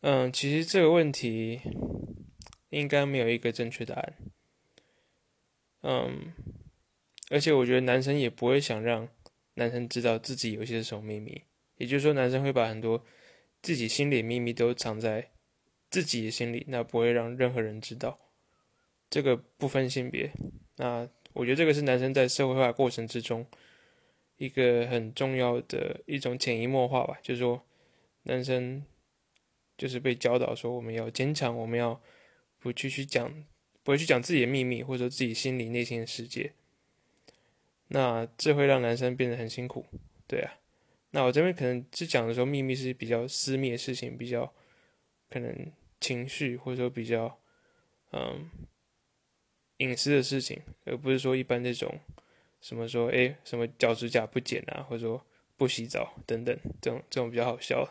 嗯，其实这个问题应该没有一个正确答案。嗯，而且我觉得男生也不会想让男生知道自己有些什么秘密，也就是说，男生会把很多自己心里秘密都藏在自己的心里，那不会让任何人知道。这个不分性别，那我觉得这个是男生在社会化过程之中一个很重要的一种潜移默化吧，就是说，男生就是被教导说我们要坚强，我们要不去去讲。不会去讲自己的秘密，或者说自己心里内心的世界，那这会让男生变得很辛苦，对啊。那我这边可能是讲的时候，秘密是比较私密的事情，比较可能情绪或者说比较嗯隐私的事情，而不是说一般这种什么说哎什么脚趾甲不剪啊，或者说不洗澡等等这种这种比较好笑。